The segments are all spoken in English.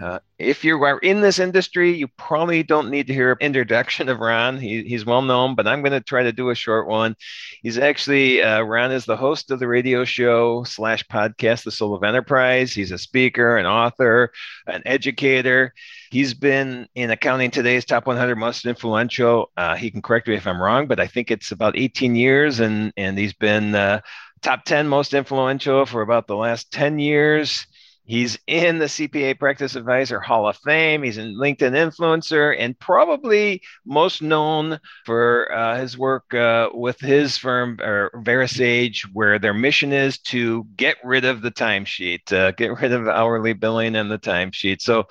Uh, if you are in this industry, you probably don't need to hear an introduction of Ron. He, he's well known, but I'm going to try to do a short one. He's actually, uh, Ron is the host of the radio show slash podcast, The Soul of Enterprise. He's a speaker, an author, an educator. He's been in Accounting Today's Top 100 Most Influential. Uh, he can correct me if I'm wrong, but I think it's about 18 years, and, and he's been uh, top 10 most influential for about the last 10 years. He's in the CPA Practice Advisor Hall of Fame. He's in LinkedIn Influencer and probably most known for uh, his work uh, with his firm, or VeraSage, where their mission is to get rid of the timesheet, uh, get rid of hourly billing and the timesheet. So,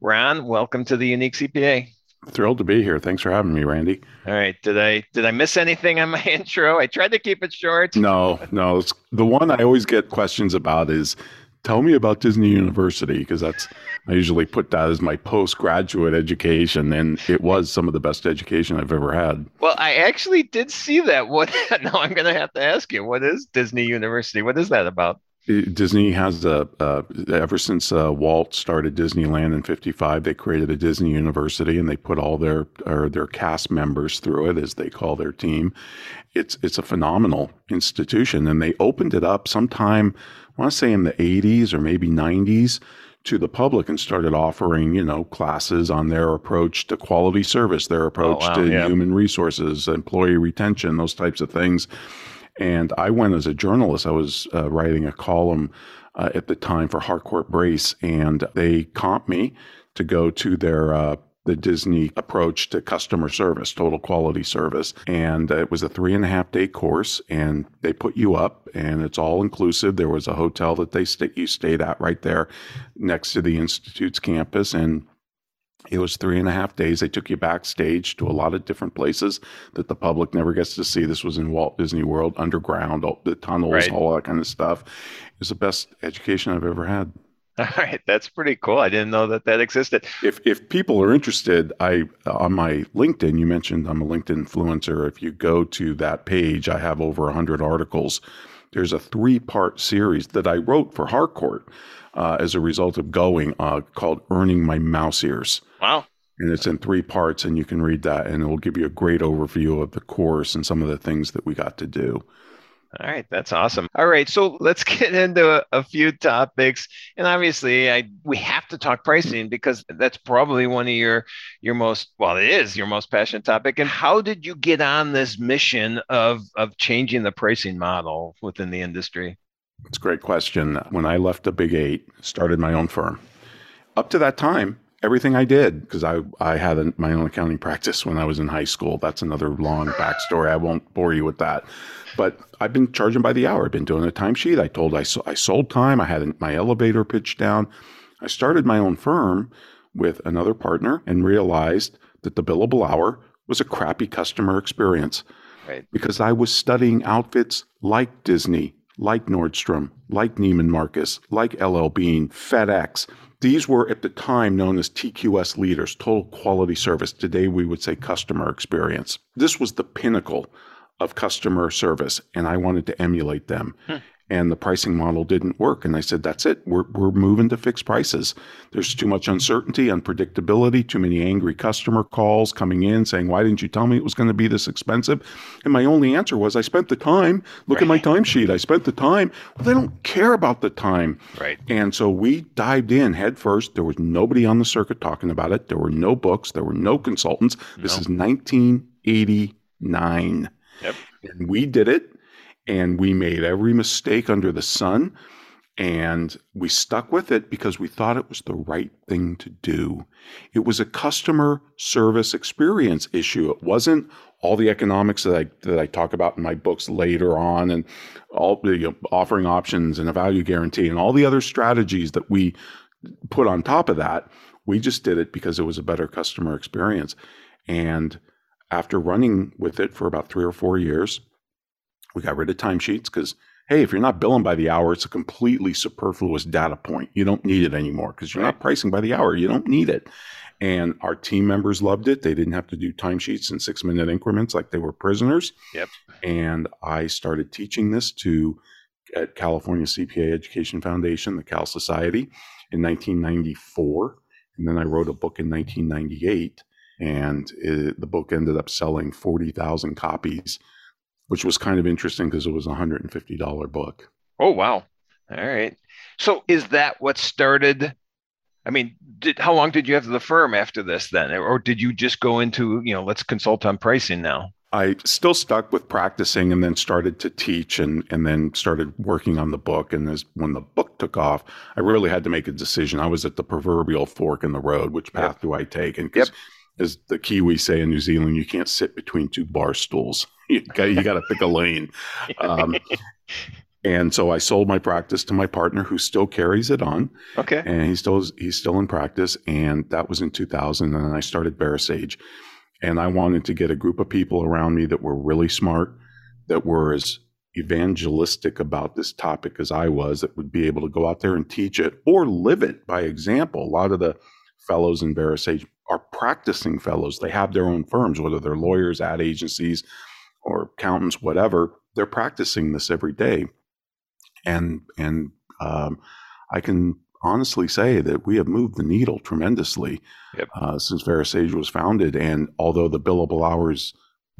Ron, welcome to the Unique CPA. Thrilled to be here. Thanks for having me, Randy. All right. Did I did I miss anything on my intro? I tried to keep it short. No, no. the one I always get questions about is tell me about Disney University because that's I usually put that as my postgraduate education, and it was some of the best education I've ever had. Well, I actually did see that. What now? I'm going to have to ask you. What is Disney University? What is that about? Disney has a uh, ever since uh, Walt started Disneyland in '55, they created a Disney University and they put all their or their cast members through it, as they call their team. It's it's a phenomenal institution, and they opened it up sometime want to say in the 80s or maybe 90s to the public and started offering, you know, classes on their approach to quality service, their approach oh, wow. to yeah. human resources, employee retention, those types of things. And I went as a journalist. I was uh, writing a column uh, at the time for Harcourt Brace, and they comped me to go to their uh, the Disney approach to customer service, total quality service. And it was a three and a half day course, and they put you up, and it's all inclusive. There was a hotel that they st- you stayed at right there next to the institute's campus, and it was three and a half days. They took you backstage to a lot of different places that the public never gets to see. This was in Walt Disney World, underground, all the tunnels, right. all that kind of stuff. It was the best education I've ever had. All right, that's pretty cool. I didn't know that that existed. If if people are interested, I on my LinkedIn, you mentioned I'm a LinkedIn influencer. If you go to that page, I have over 100 articles. There's a three-part series that I wrote for Harcourt uh, as a result of going uh, called "Earning My Mouse Ears." Wow. And it's in three parts, and you can read that, and it will give you a great overview of the course and some of the things that we got to do. All right, that's awesome. All right, so let's get into a, a, few topics, and obviously, I we have to talk pricing because that's probably one of your your most well, it is your most passionate topic. And how did you get on this mission of of changing the pricing model within the industry? It's a great question. When I left the Big Eight, started my own firm. Up to that time, everything I did because I I had a, my own accounting practice when I was in high school. That's another long backstory. I won't bore you with that. But I've been charging by the hour. I've been doing a timesheet. I told I, I sold time. I had my elevator pitched down. I started my own firm with another partner and realized that the billable hour was a crappy customer experience. Right. Because I was studying outfits like Disney, like Nordstrom, like Neiman Marcus, like LL Bean, FedEx. These were at the time known as TQS leaders, total quality service. Today we would say customer experience. This was the pinnacle of customer service and I wanted to emulate them. Hmm. And the pricing model didn't work. And I said, that's it. We're, we're moving to fixed prices. There's too much uncertainty, unpredictability, too many angry customer calls coming in saying, why didn't you tell me it was going to be this expensive? And my only answer was, I spent the time. Look right. at my timesheet. I spent the time. Well, they don't care about the time. Right. And so we dived in head first. There was nobody on the circuit talking about it. There were no books. There were no consultants. This is 1989. Yep. And we did it and we made every mistake under the sun and we stuck with it because we thought it was the right thing to do. It was a customer service experience issue. It wasn't all the economics that I that I talk about in my books later on, and all the you know, offering options and a value guarantee and all the other strategies that we put on top of that. We just did it because it was a better customer experience, and after running with it for about three or four years, We got rid of timesheets because, hey, if you're not billing by the hour, it's a completely superfluous data point. You don't need it anymore because you're not pricing by the hour. You don't need it. And our team members loved it. They didn't have to do timesheets in six minute increments like they were prisoners. Yep. And I started teaching this to at California CPA Education Foundation, the Cal Society, in 1994. And then I wrote a book in 1998, and it, the book ended up selling 40,000 copies, which was kind of interesting because it was a $150 book. Oh, wow. All right. So is that what started? I mean, did, how long did you have the firm after this then? Or did you just go into, you know, let's consult on pricing now? I still stuck with practicing and then started to teach and, and then started working on the book. And as, when the book took off, I really had to make a decision. I was at the proverbial fork in the road. Which path yep. do I take? And yep. as the Kiwi say in New Zealand, you can't sit between two bar stools. You got, you got to pick a lane. Um, and so I sold my practice to my partner, who still carries it on. Okay. And he's still he's still in practice, and that was in 2000. And I started VeraSage and I wanted to get a group of people around me that were really smart, that were as evangelistic about this topic as I was, that would be able to go out there and teach it or live it by example. A lot of the fellows in VeraSage are practicing fellows. They have their own firms, whether they're lawyers, ad agencies, or accountants, whatever. They're practicing this every day, and and um, I can honestly say that we have moved the needle tremendously yep. uh, since VeraSage was founded. And although the billable hours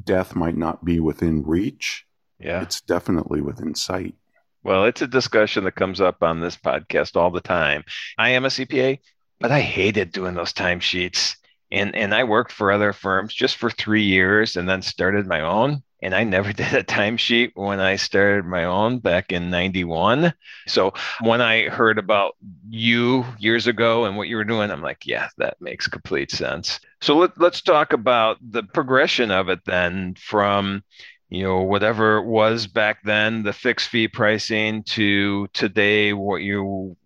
death might not be within reach, yeah. it's definitely within sight. Well, it's a discussion that comes up on this podcast all the time. I am a CPA, but I hated doing those timesheets. And, and I worked for other firms just for three years and then started my own and I never did a timesheet when I started my own back in 91. So when I heard about you years ago and what you were doing, I'm like, yeah, that makes complete sense. So let, let's talk about the progression of it then from you know whatever it was back then the fixed fee pricing to today what you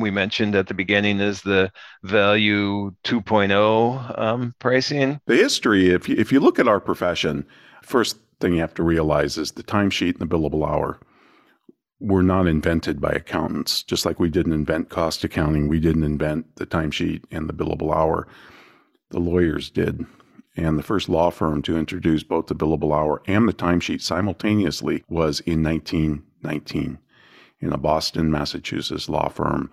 we mentioned at the beginning is the value 2.0 um, pricing the history if you, if you look at our profession first thing you have to realize is the timesheet and the billable hour were not invented by accountants. Just like we didn't invent cost accounting, we didn't invent the timesheet and the billable hour. The lawyers did. And the first law firm to introduce both the billable hour and the timesheet simultaneously was in 1919 in a Boston, Massachusetts law firm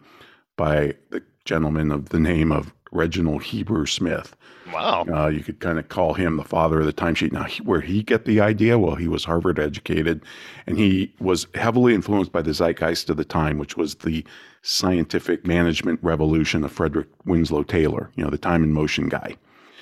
by the gentleman of the name of Reginald Heber Smith. Wow. Uh, you could kind of call him the father of the timesheet. Now, he, where he get the idea? Well, he was Harvard educated, and he was heavily influenced by the zeitgeist of the time, which was the scientific management revolution of Frederick Winslow Taylor. You know, the time and motion guy.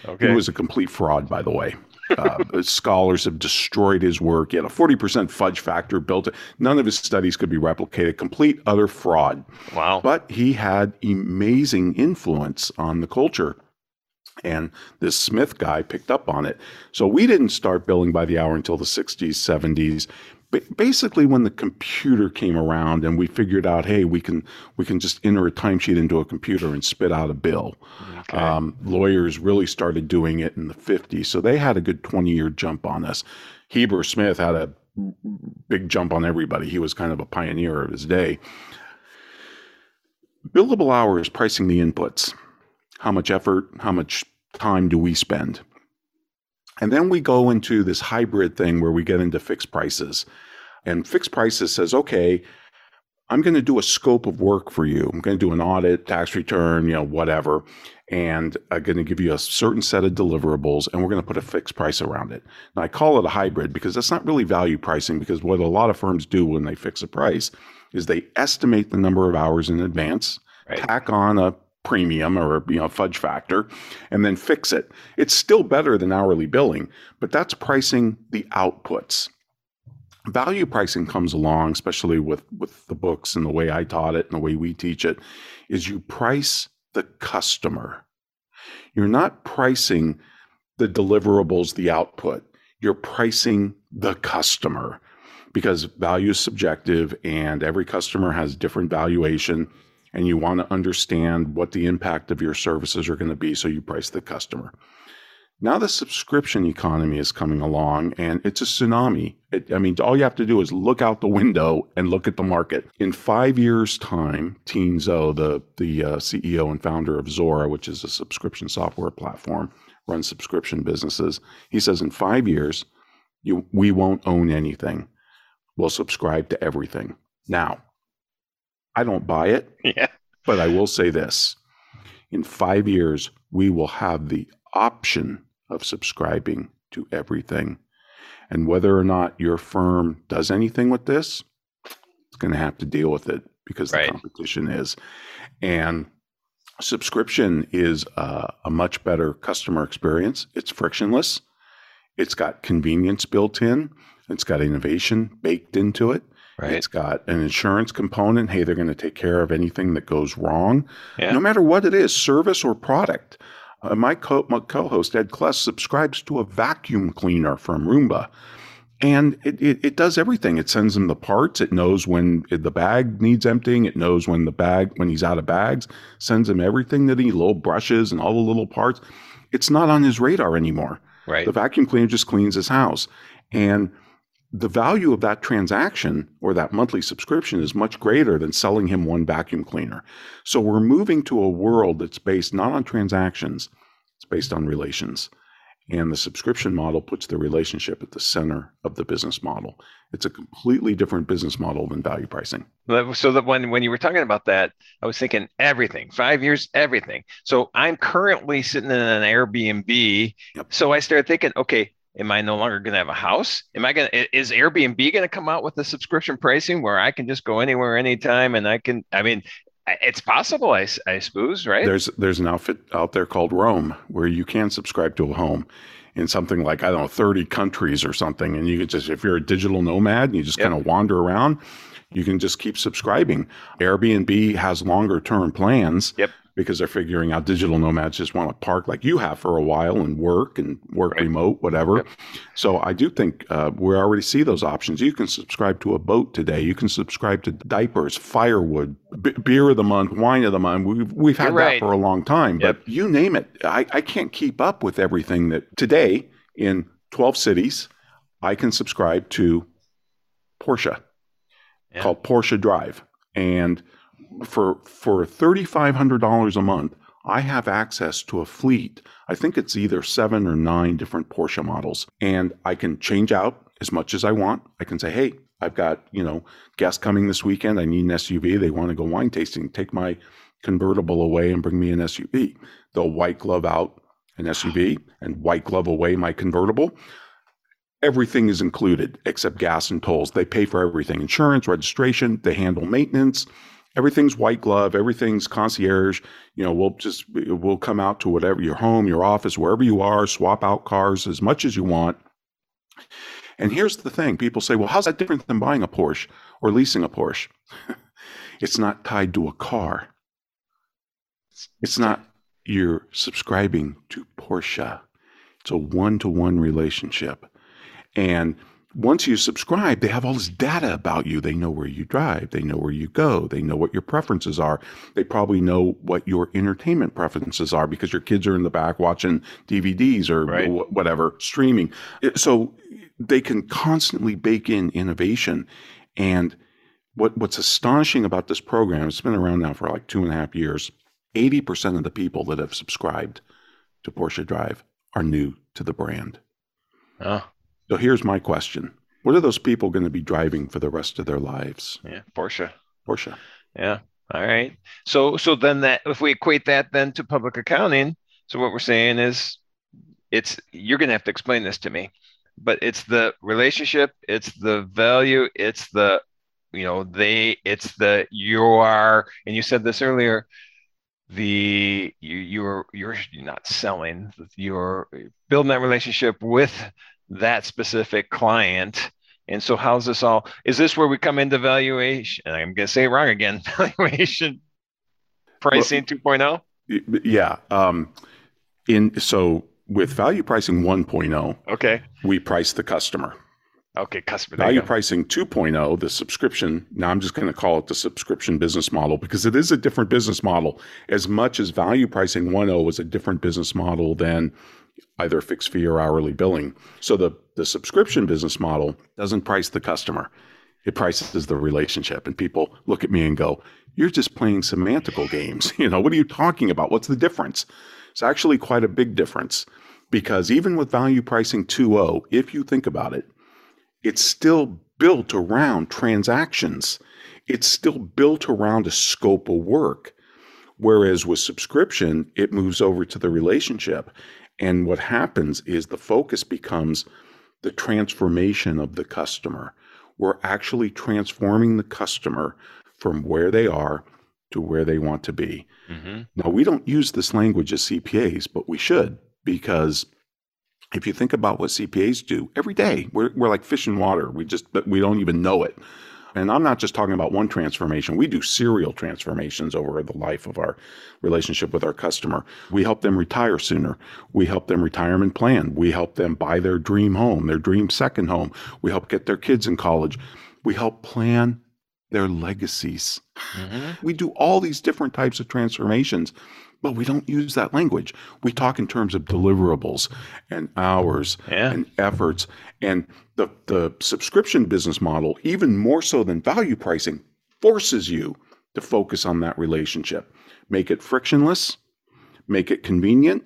Okay. He was a complete fraud, by the way. Uh, scholars have destroyed his work. He had a 40% fudge factor built. None of his studies could be replicated. Complete, utter fraud. Wow. But he had amazing influence on the culture. And this Smith guy picked up on it. So we didn't start billing by the hour until the 60s, 70s basically when the computer came around and we figured out hey we can we can just enter a timesheet into a computer and spit out a bill. Okay. um, lawyers really started doing it in the 50s so they had a good 20 year jump on us. Heber smith had a big jump on everybody. He was kind of a pioneer of his day. Billable hours pricing the inputs. How much effort how much time do we spend? And then we go into this hybrid thing where we get into fixed prices. And fixed prices says, okay, I'm going to do a scope of work for you. I'm going to do an audit, tax return, you know, whatever. And I'm going to give you a certain set of deliverables and we're going to put a fixed price around it. Now, I call it a hybrid because that's not really value pricing because what a lot of firms do when they fix a price is they estimate the number of hours in advance, right. tack on a premium or you know fudge factor and then fix it it's still better than hourly billing but that's pricing the outputs value pricing comes along especially with with the books and the way i taught it and the way we teach it is you price the customer. You're not pricing the deliverables the output. You're pricing the customer because value is subjective and every customer has different valuation and you want to understand what the impact of your services are going to be so you price the customer Now the subscription economy is coming along and it's a tsunami. It, I mean, all you have to do is look out the window and look at the market. In five years' time, Tien Tzuo, the, the uh, CEO and founder of Zuora, which is a subscription software platform, runs subscription businesses. He says in five years, you, we won't own anything. We'll subscribe to everything. Now, I don't buy it, Yeah. but I will say this. In five years, we will have the option of subscribing to everything. And whether or not your firm does anything with this, it's going to have to deal with it because Right. the competition is. And subscription is uh, a much better customer experience. It's frictionless. It's got convenience built in. It's got innovation baked into it. Right. It's got an insurance component. Hey, they're going to take care of anything that goes wrong, Yeah. no matter what it is, service or product. Uh, my, co- my co-host Ed Kless subscribes to a vacuum cleaner from Roomba, and it, it, it does everything. It sends him the parts. It knows when the bag needs emptying. It knows when the bag when he's out of bags. Sends him everything that he little brushes and all the little parts. It's not on his radar anymore. Right. The vacuum cleaner just cleans his house. And the value of that transaction or that monthly subscription is much greater than selling him one vacuum cleaner. So we're moving to a world that's based not on transactions, it's based on relations. And the subscription model puts the relationship at the center of the business model. It's a completely different business model than value pricing. So that when when you were talking about that, I was thinking everything, five years, everything. So I'm currently sitting in an Airbnb. Yep. So I started thinking, okay, am I no longer going to have a house? Am I going to, is Airbnb going to come out with a subscription pricing where I can just go anywhere, anytime, and I can, I mean, it's possible, I, I suppose, right? There's there's an outfit out there called Roam where you can subscribe to a home in something like I don't know 30 countries or something, and you can just if you're a digital nomad and you just Yep. kind of wander around, you can just keep subscribing. Airbnb has longer term plans. Yep. Because they're figuring out digital nomads just want to park like you have for a while and work and work Right. remote, whatever. Yep. So I do think uh, we already see those options. You can subscribe to a boat today. You can subscribe to diapers, firewood, b- beer of the month, wine of the month. We've, we've had You're that for a long time, Yep. but you name it. I, I can't keep up with everything that today in 12 cities, I can subscribe to Porsche Yeah. called Porsche Drive. And for for $3,500 a month, I have access to a fleet. I think it's either seven or nine different Porsche models. And I can change out as much as I want. I can say, hey, I've got, you know, guests coming this weekend. I need an SUV. They want to go wine tasting. Take my convertible away and bring me an SUV. They'll white glove out an SUV and white glove away my convertible. Everything is included except gas and tolls. They pay for everything insurance, registration, they handle maintenance. Everything's white glove, everything's concierge. You know, we'll just, we'll come out to whatever your home, your office, wherever you are, swap out cars as much as you want. And here's the thing people say, well, how's that different than buying a Porsche or leasing a Porsche? it's not tied to a car. It's not you're subscribing to Porsche. It's a one to one relationship. And once you subscribe, they have all this data about you. They know where you drive, they know where you go, they know what your preferences are. They probably know what your entertainment preferences are because your kids are in the back watching DVDs or Right. wh- whatever, streaming. So they can constantly bake in innovation. And what, what's astonishing about this program, it's been around now for like two and a half years. 80% of the people that have subscribed to Porsche Drive are new to the brand. Oh, So here's my question What are those people going to be driving for the rest of their lives? yeah, Porsche. Porsche. Yeah. All right. So so then that if we equate that then to public accounting, so what we're saying is it's you're going to have to explain this to me. But it's the relationship, it's the value, it's the you know, they it's the you are and you said this earlier the you you're you're not selling, you're building that relationship with that specific client. And so how's this all? Is this where we come into valuation? I'm going to say it wrong again. Valuation pricing oh? 2.0? Y- Yeah. Um, in so with value pricing 1.0, Okay. we price the customer. Okay, customer value pricing 2.0, the subscription. Now I'm just going to call it the subscription business model because it is a different business model. As much as value pricing 1.0 was a different business model than either fixed fee or hourly billing. So the the subscription business model doesn't price the customer. It prices the relationship. And people look at me and go, You're just playing semantical games. You know, what are you talking about? What's the difference? It's actually quite a big difference because even with value pricing 2.0, if you think about it, it's still built around transactions. It's still built around a scope of work. Whereas with subscription, it moves over to the relationship. And what happens is the focus becomes the transformation of the customer. We're actually transforming the customer from where they are to where they want to be. Mm-hmm. Now, we don't use this language as CPAs, but we should because if you think about what CPAs do every day, we're, we're like fish in water. We just, we don't even know it. And I'm not just talking about one transformation. We do serial transformations over the life of our relationship with our customer. We help them retire sooner. We help them retirement plan. We help them buy their dream home, their dream second home. We help get their kids in college. We help plan their legacies. Mm-hmm. We do all these different types of transformations but we don't use that language. We talk in terms of deliverables and hours yeah. and efforts. And the, the subscription business model, even more so than value pricing, forces you to focus on that relationship. Make it frictionless, make it convenient,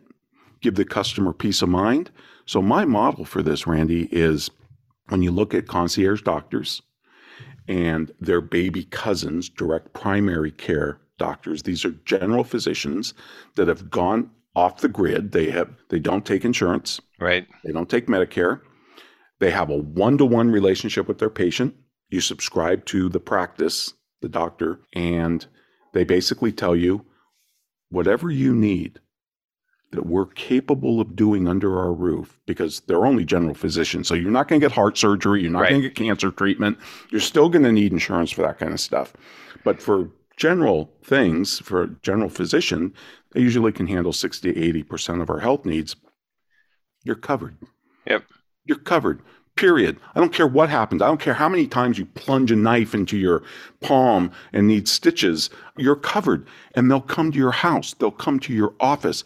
give the customer peace of mind. So, my model for this, Randy, is when you look at concierge doctors and their baby cousins, direct primary care doctors. These are general physicians that have gone off the grid. They have they don't take insurance. Right. They don't take Medicare. They have a one-to-one relationship with their patient. You subscribe to the practice, the doctor, and they basically tell you whatever you need that we're capable of doing under our roof because they're only general physicians. So you're not going to get heart surgery, you're not right. going to get cancer treatment. You're still going to need insurance for that kind of stuff. But for general things for a general physician, they usually can handle 60 to 80% of our health needs. You're covered. Yep. You're covered. Period. I don't care what happens. I don't care how many times you plunge a knife into your palm and need stitches. You're covered. And they'll come to your house. They'll come to your office.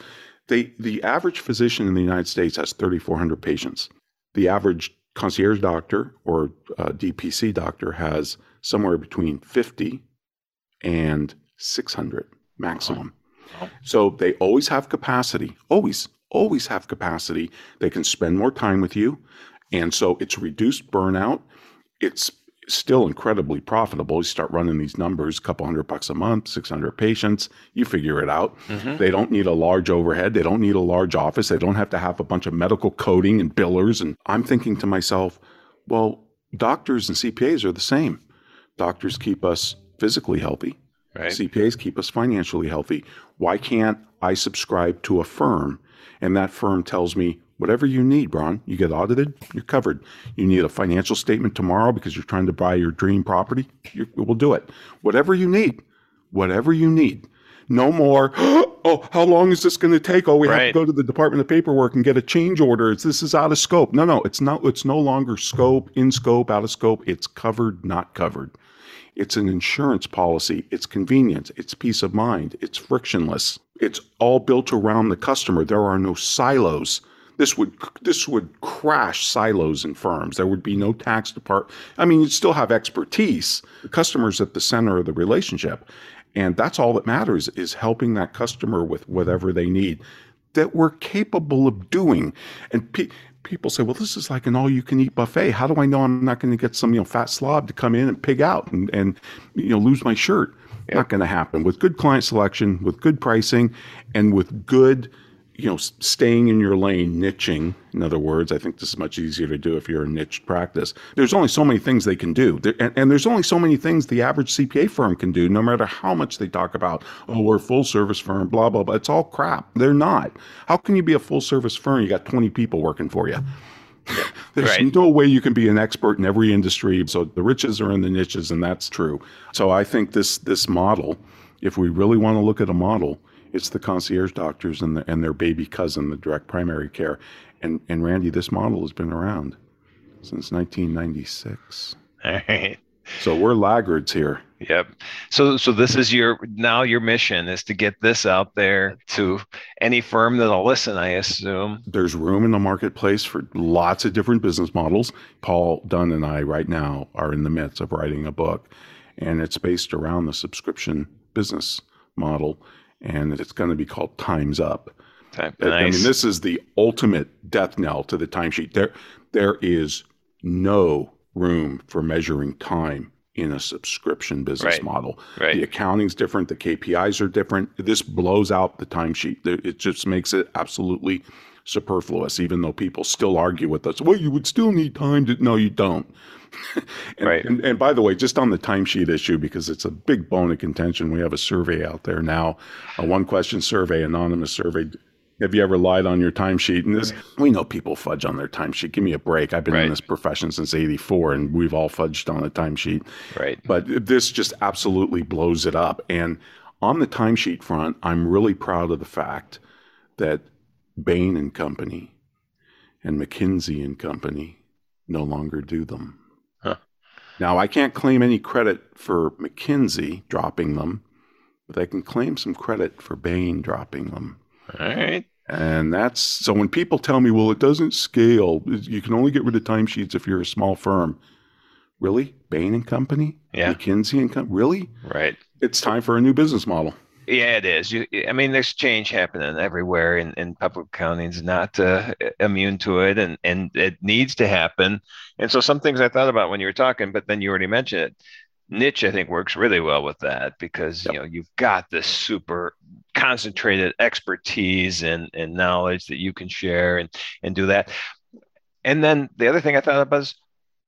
They, the average physician in the United States has 3,400 patients. The average concierge doctor or uh, DPC doctor has somewhere between 50 and 600 maximum. So they always have capacity, always, always have capacity. They can spend more time with you. And so it's reduced burnout. It's still incredibly profitable. You start running these numbers, a couple hundred bucks a month, 600 patients, you figure it out. Mm-hmm. They don't need a large overhead. They don't need a large office. They don't have to have a bunch of medical coding and billers. And I'm thinking to myself, well, doctors and CPAs are the same. Doctors keep us physically healthy. Right. CPAs keep us financially healthy. Why can't I subscribe to a firm and that firm tells me whatever you need, Bron, you get audited, you're covered. You need a financial statement tomorrow because you're trying to buy your dream property, we'll do it. Whatever you need, whatever you need. No more, oh, how long is this going to take? Oh, we right. have to go to the Department of Paperwork and get a change order. It's, this is out of scope. No, no, it's not. It's no longer scope, in scope, out of scope. It's covered, not covered. It's an insurance policy. It's convenience. It's peace of mind. It's frictionless. It's all built around the customer. There are no silos. This would this would crash silos in firms. There would be no tax department. I mean, you'd still have expertise. The customer's at the center of the relationship. And that's all that matters is helping that customer with whatever they need that we're capable of doing. And pe- people say, well, this is like an all you can eat buffet. How do I know I'm not going to get some, you know, fat slob to come in and pig out and, and you know, lose my shirt? Yeah. Not going to happen. With good client selection, with good pricing, and with good you know, staying in your lane, niching. In other words, I think this is much easier to do if you're a niche practice. There's only so many things they can do, and, and, there's only so many things the average CPA firm can do. No matter how much they talk about, oh, we're a full service firm, blah blah blah. It's all crap. They're not. How can you be a full service firm? You got 20 people working for you. There's right. no way you can be an expert in every industry. So the riches are in the niches, and that's true. So I think this this model, if we really want to look at a model, it's the concierge doctors and, the, and their baby cousin, the direct primary care. And, and Randy, this model has been around since 1996. All right. So we're laggards here. Yep. So so this is your now your mission is to get this out there to any firm that'll listen, I assume. There's room in the marketplace for lots of different business models. Paul Dunn and I right now are in the midst of writing a book and it's based around the subscription business model and it's going to be called Times Up. Okay, I mean this is the ultimate death knell to the timesheet. There there is no room for measuring time in a subscription business Right. model. Right. The accounting's different, the KPIs are different. This blows out the timesheet. It just makes it absolutely superfluous, even though people still argue with us. Well, you would still need time to. No, you don't. and, Right. And, and by the way, just on the timesheet issue, because it's a big bone of contention, we have a survey out there now, a one question survey, anonymous survey. Have you ever lied on your timesheet? And this, we know people fudge on their timesheet. Give me a break. I've been Right. in this profession since '84, and we've all fudged on a timesheet. Right. But this just absolutely blows it up. And on the timesheet front, I'm really proud of the fact that Bain and Company and McKinsey and Company no longer do them. Now, I can't claim any credit for McKinsey dropping them, but I can claim some credit for Bain dropping them. All right. And that's so when people tell me, well, it doesn't scale, you can only get rid of timesheets if you're a small firm. Really? Bain and Company? Yeah. McKinsey and Company? Really? Right. It's time for a new business model. Yeah, it is. You, I mean, there's change happening everywhere, and, and public accounting's not uh, immune to it, and, and it needs to happen. And so, some things I thought about when you were talking, but then you already mentioned it. Niche, I think, works really well with that because Yep. you know you've got this super concentrated expertise and, and knowledge that you can share and and do that. And then the other thing I thought about is,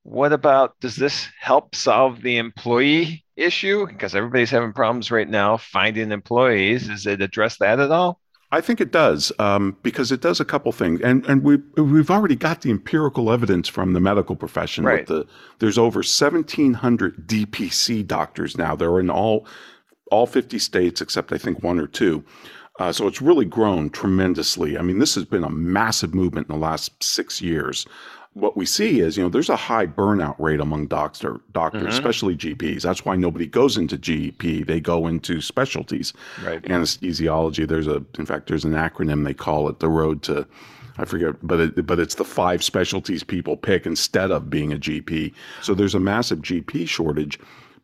what about does this help solve the employee issue? Because everybody's having problems right now finding employees. Does it address that at all? I think it does um, because it does a couple things, and and we we've already got the empirical evidence from the medical profession. Right. The, there's over 1,700 DPC doctors now. They're in all all 50 states except I think one or two. Uh, so it's really grown tremendously. I mean, this has been a massive movement in the last six years. What we see is, you know, there's a high burnout rate among doctor doctors, Mhm. especially GPs. That's why nobody goes into GP; they go into specialties Right. anesthesiology. There's a, in fact, there's an acronym they call it the road to, I forget, but it, but it's the five specialties people pick instead of being a GP. So there's a massive GP shortage,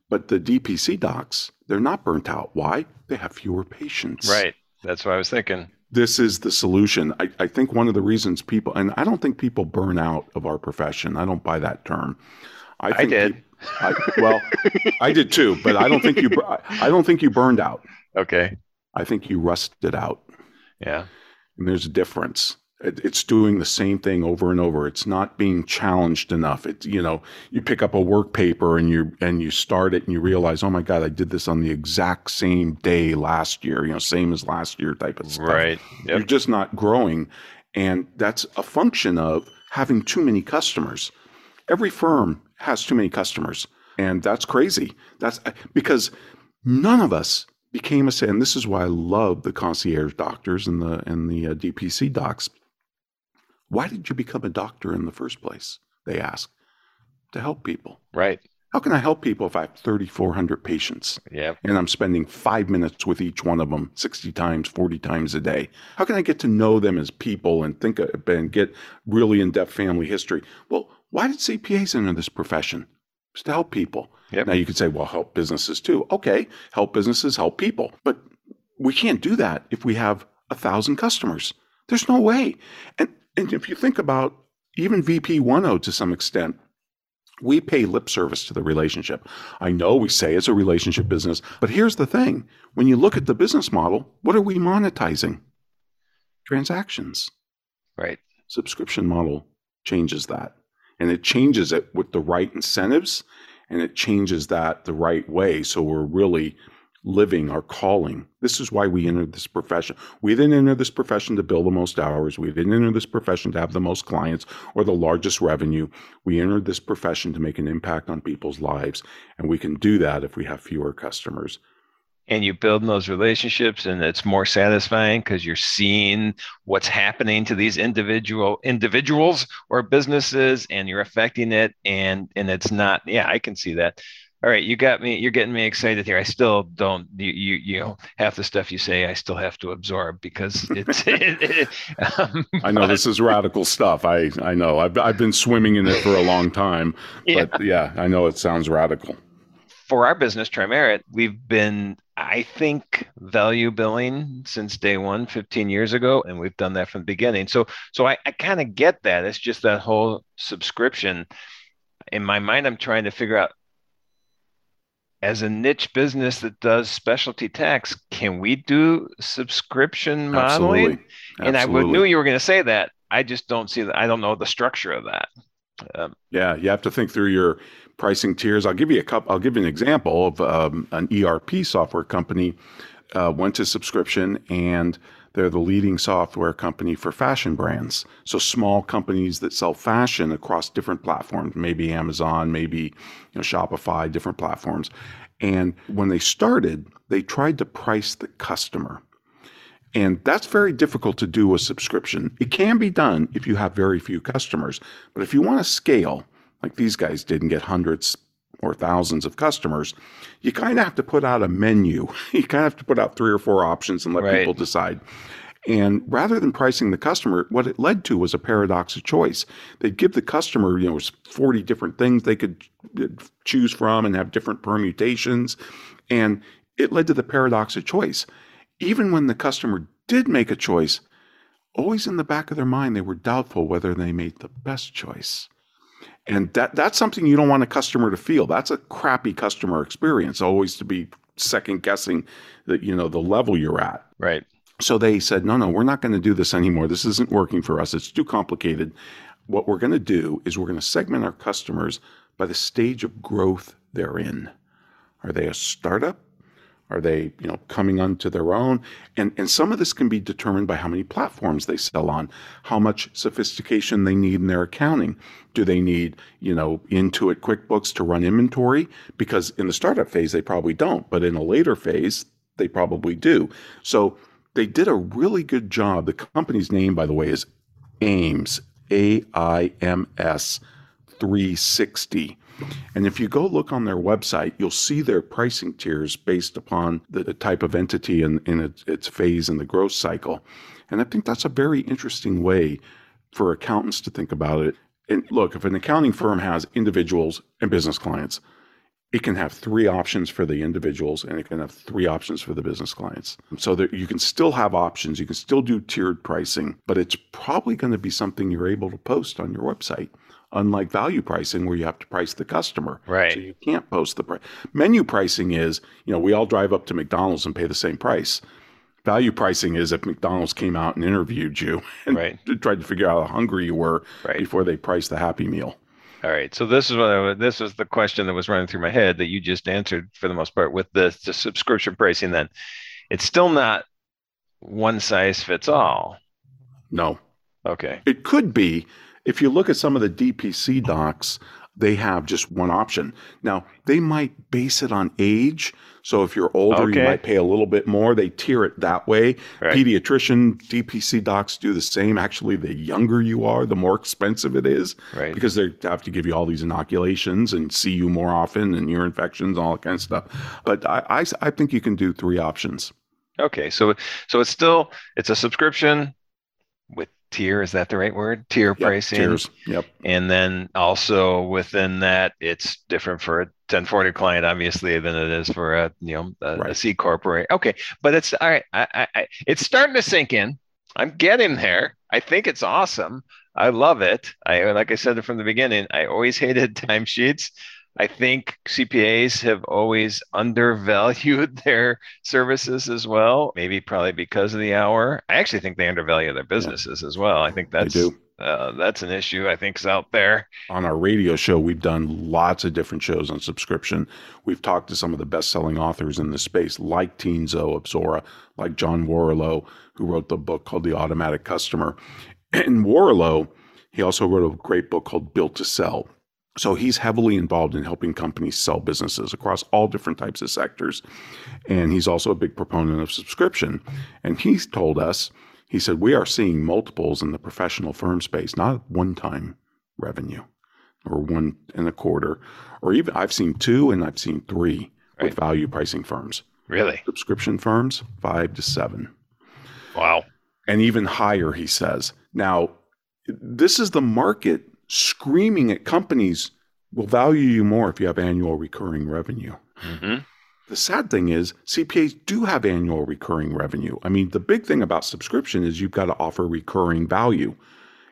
but the DPC docs they're not burnt out. Why? They have fewer patients. Right. That's what I was thinking. This is the solution. I, I think one of the reasons people, and I don't think people burn out of our profession. I don't buy that term. I think did. I, well, I did too, but I don't think you. I don't think you burned out. Okay. I think you rusted out. Yeah. And there's a difference. It, it's doing the same thing over and over. It's not being challenged enough. It's you know, you pick up a work paper and you and you start it and you realize, oh my god, I did this on the exact same day last year. You know, same as last year type of stuff. Right. You're just not growing, and that's a function of having too many customers. Every firm has too many customers, and that's crazy. That's because none of us became a and this is why I love the concierge doctors and the and the uh, DPC docs. Why did you become a doctor in the first place? They ask to help people. Right. How can I help people if I have 3,400 patients Yep. and I'm spending five minutes with each one of them 60 times, 40 times a day? How can I get to know them as people and think of, and get really in depth family history? Well, why did CPAs enter this profession? It's to help people. Yep. Now you could say, well, help businesses too. Okay, help businesses, help people. But we can't do that if we have a thousand customers. There's no way. And, and if you think about even VP 10 to some extent, we pay lip service to the relationship. I know we say it's a relationship business, but here's the thing. When you look at the business model, what are we monetizing? Transactions. Right. Subscription model changes that. And it changes it with the right incentives and it changes that the right way. So we're really living our calling. This is why we entered this profession. We didn't enter this profession to bill the most hours. We didn't enter this profession to have the most clients or the largest revenue. We entered this profession to make an impact on people's lives. And we can do that if we have fewer customers. and you build those relationships and it's more satisfying because you're seeing what's happening to these individual individuals or businesses and you're affecting it and and it's not yeah i can see that all right you got me you're getting me excited here. I still don't you you, you know half the stuff you say i still have to absorb because it's it, it, um, i know but, this is radical stuff. I i know. I've, I've been swimming in it for a long time yeah. but yeah i know it sounds radical. For our business trimerit we've been i think value billing since day one 15 years ago and we've done that from the beginning. So so i, I kind of get that. It's just that whole subscription. In my mind i'm trying to figure out as a niche business that does specialty tax, can we do subscription modeling? Absolutely. And I knew you were going to say that. I just don't see that. I don't know the structure of that. Um, yeah, you have to think through your pricing tiers. I'll give you a couple. I'll give you an example of um, an ERP software company uh, went to subscription and they're the leading software company for fashion brands. So small companies that sell fashion across different platforms, maybe Amazon, maybe you know, Shopify, different platforms. And when they started, they tried to price the customer. And that's very difficult to do with subscription. It can be done if you have very few customers. But if you want to scale, like these guys did and get hundreds, or thousands of customers, you kind of have to put out a menu. You kind of have to put out three or four options and let right. people decide. And rather than pricing the customer, what it led to was a paradox of choice. They'd give the customer, you know, 40 different things they could uh, choose from and have different permutations. And it led to the paradox of choice. Even when the customer did make a choice, always in the back of their mind, they were doubtful whether they made the best choice. And that that's something you don't want a customer to feel. That's a crappy customer experience, always to be second guessing that you know the level you're at. Right. So they said, "No, no, we're not going to do this anymore. This isn't working for us. It's too complicated. What we're going to do is we're going to segment our customers by the stage of growth they're in. Are they a startup? Are they, you know, coming onto their own? And and some of this can be determined by how many platforms they sell on, how much sophistication they need in their accounting. Do they need, you know, Intuit QuickBooks to run inventory? Because in the startup phase they probably don't, but in a later phase they probably do. So they did a really good job. The company's name, by the way, is AIMS, A I M S 360 and if you go look on their website, you'll see their pricing tiers based upon the, the type of entity and, in its, its phase in the growth cycle. And I think that's a very interesting way for accountants to think about it. And look, if an accounting firm has individuals and business clients, it can have three options for the individuals and it can have three options for the business clients. So that you can still have options, you can still do tiered pricing, but it's probably going to be something you're able to post on your website unlike value pricing where you have to price the customer. Right. So you can't post the price. Menu pricing is, you know, we all drive up to McDonald's and pay the same price. Value pricing is if McDonald's came out and interviewed you and right. tried to figure out how hungry you were right. before they priced the Happy Meal. All right. So this is what I, this was the question that was running through my head that you just answered for the most part with the, the subscription pricing. Then it's still not one size fits all. No. Okay. It could be, if you look at some of the DPC docs, they have just one option. Now, they might base it on age. So if you're older, okay. you might pay a little bit more. They tier it that way. Right. Pediatrician DPC docs do the same. Actually, the younger you are, the more expensive it is right. because they have to give you all these inoculations and see you more often and your infections, all that kind of stuff. But I, I, I think you can do three options. Okay, so so it's still it's a subscription with tier is that the right word? Tier yep, pricing. tiers. yep. And then also within that it's different for a 1040 client obviously than it is for a you know a, right. a c corporate okay but it's all right I, I, I it's starting to sink in. I'm getting there. I think it's awesome. I love it. I like i said from the beginning i always hated timesheets I think CPAs have always undervalued their services as well. Maybe probably because of the hour. I actually think they undervalue their businesses yeah. as well. I think that's uh, that's an issue I think is out there. On our radio show, we've done lots of different shows on subscription. We've talked to some of the best-selling authors in the space, like Tien Tzuo of Zuora, like John Warrillow, who wrote the book called The Automatic Customer. And Warrillow, he also wrote a great book called Built to Sell So he's heavily involved in helping companies sell businesses across all different types of sectors. And he's also a big proponent of subscription. And he's told us, he said, we are seeing multiples in the professional firm space, not one time revenue or one and a quarter, or even I've seen two and I've seen three right. with value pricing firms. Really? Subscription firms, five to seven. Wow. And even higher, he says. Now, this is the market screaming at companies will value you more if you have annual recurring revenue. Mm-hmm. The sad thing is, CPAs do have annual recurring revenue. I mean, the big thing about subscription is you've got to offer recurring value.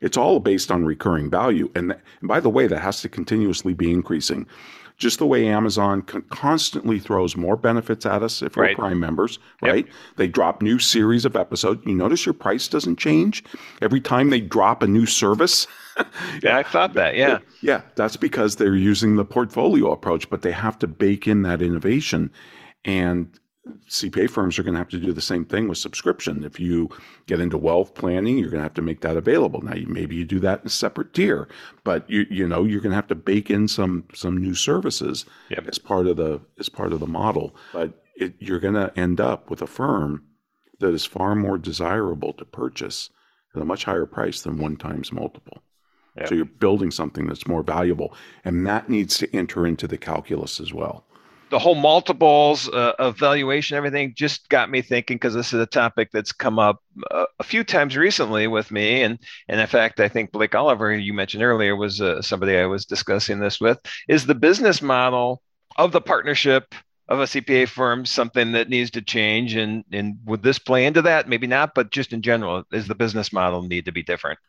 It's all based on recurring value. And, th- and by the way, that has to continuously be increasing. Just the way Amazon con- constantly throws more benefits at us if we're right. Prime members, right? Yep. They drop new series of episodes. You notice your price doesn't change every time they drop a new service. yeah, I thought that. Yeah. Yeah, that's because they're using the portfolio approach, but they have to bake in that innovation. And CPA firms are going to have to do the same thing with subscription. If you get into wealth planning, you're going to have to make that available. Now, maybe you do that in a separate tier, but you you know you're going to have to bake in some some new services yep. as part of the as part of the model. But it, you're going to end up with a firm that is far more desirable to purchase at a much higher price than one times multiple. Yep. So you're building something that's more valuable, and that needs to enter into the calculus as well the whole multiples uh, of valuation, everything just got me thinking because this is a topic that's come up uh, a few times recently with me, and and in fact, I think Blake Oliver, you mentioned earlier, was uh, somebody I was discussing this with. Is the business model of the partnership of a CPA firm something that needs to change, and and would this play into that? Maybe not, but just in general, is the business model need to be different?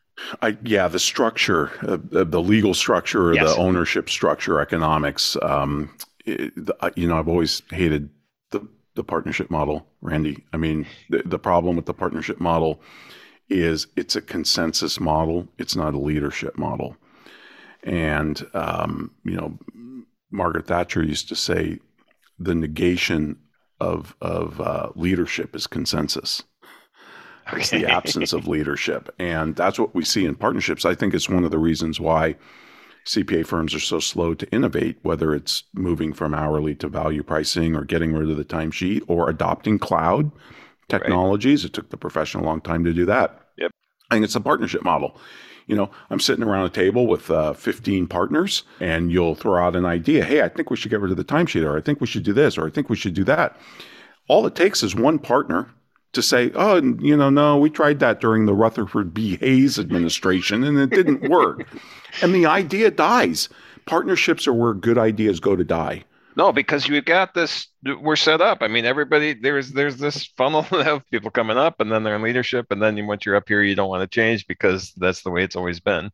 I, yeah, the structure, uh, the legal structure, yes. the ownership structure, economics. Um, you know, I've always hated the the partnership model, Randy. I mean, the, the problem with the partnership model is it's a consensus model. It's not a leadership model. And um, you know, Margaret Thatcher used to say, the negation of of uh, leadership is consensus. Okay. It's the absence of leadership, and that's what we see in partnerships. I think it's one of the reasons why CPA firms are so slow to innovate, whether it's moving from hourly to value pricing or getting rid of the timesheet or adopting cloud technologies. Right. It took the profession a long time to do that. Yep. I think it's a partnership model. You know, I'm sitting around a table with uh, 15 partners, and you'll throw out an idea. Hey, I think we should get rid of the timesheet, or I think we should do this, or I think we should do that. All it takes is one partner to say, oh, you know, no, we tried that during the Rutherford B. Hayes administration and it didn't work. and the idea dies. Partnerships are where good ideas go to die. No, because you got this. We're set up. I mean, everybody there's there's this funnel of people coming up, and then they're in leadership, and then once you're up here, you don't want to change because that's the way it's always been.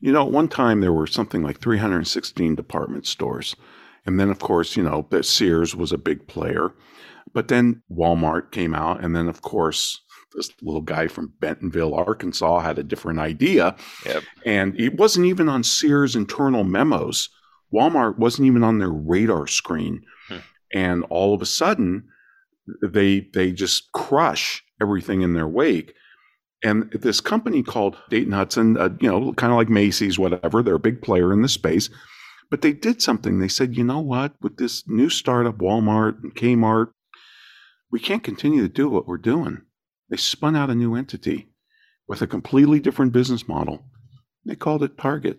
You know, one time there were something like 316 department stores, and then of course, you know, Sears was a big player, but then Walmart came out, and then of course this little guy from Bentonville, Arkansas, had a different idea, yep. and it wasn't even on Sears' internal memos. Walmart wasn't even on their radar screen, hmm. and all of a sudden, they they just crush everything in their wake. And this company called Dayton Hudson, uh, you know, kind of like Macy's, whatever, they're a big player in the space. But they did something. They said, you know what, with this new startup, Walmart and Kmart, we can't continue to do what we're doing. They spun out a new entity with a completely different business model. They called it Target.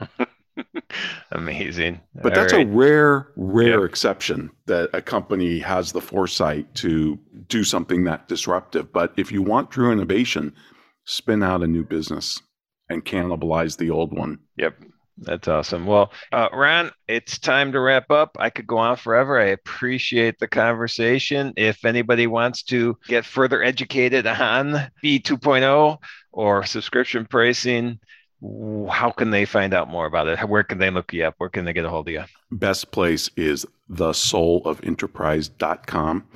Amazing. But All that's right. a rare, rare yep. exception that a company has the foresight to do something that disruptive. But if you want true innovation, spin out a new business and cannibalize the old one. Yep. That's awesome. Well, uh, Ron, it's time to wrap up. I could go on forever. I appreciate the conversation. If anybody wants to get further educated on B2.0 or subscription pricing, how can they find out more about it? Where can they look you up? Where can they get a hold of you? Best place is the soulofenterprise.com.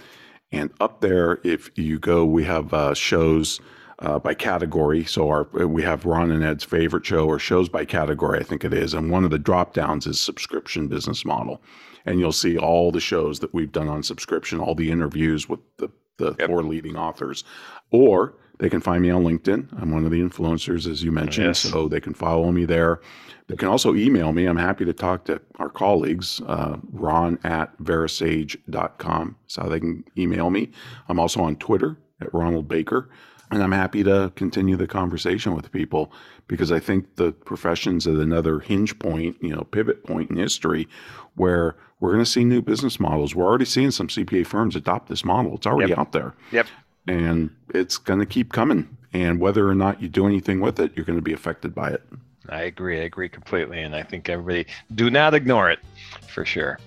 And up there, if you go, we have uh, shows uh, by category. So our we have Ron and Ed's favorite show or shows by category, I think it is, and one of the drop downs is subscription business model, and you'll see all the shows that we've done on subscription, all the interviews with the the yep. four leading authors, or they can find me on LinkedIn. I'm one of the influencers, as you mentioned, yes. so they can follow me there. They can also email me. I'm happy to talk to our colleagues. Uh, Ron at verasage.com is how they can email me. I'm also on Twitter at Ronald Baker. And I'm happy to continue the conversation with people because I think the profession's at another hinge point, you know, pivot point in history where we're going to see new business models. We're already seeing some CPA firms adopt this model. It's already yep. out there. Yep. And it's going to keep coming. And whether or not you do anything with it, you're going to be affected by it. I agree. I agree completely. And I think everybody do not ignore it for sure.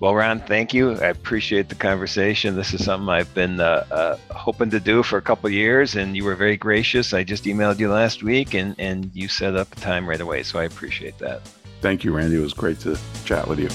Well, Ron, thank you. I appreciate the conversation. This is something I've been uh, uh, hoping to do for a couple years, and you were very gracious. I just emailed you last week, and, and you set up a time right away. So I appreciate that. Thank you, Randy. It was great to chat with you.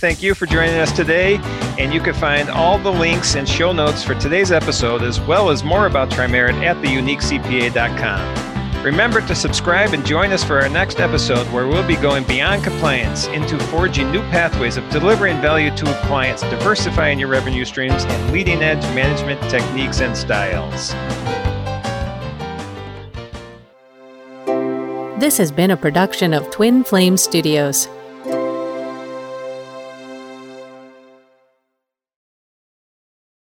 Thank you for joining us today. And you can find all the links and show notes for today's episode, as well as more about Trimerit at theuniquecpa.com. Remember to subscribe and join us for our next episode where we'll be going beyond compliance into forging new pathways of delivering value to clients, diversifying your revenue streams, and leading edge management techniques and styles. This has been a production of Twin Flame Studios.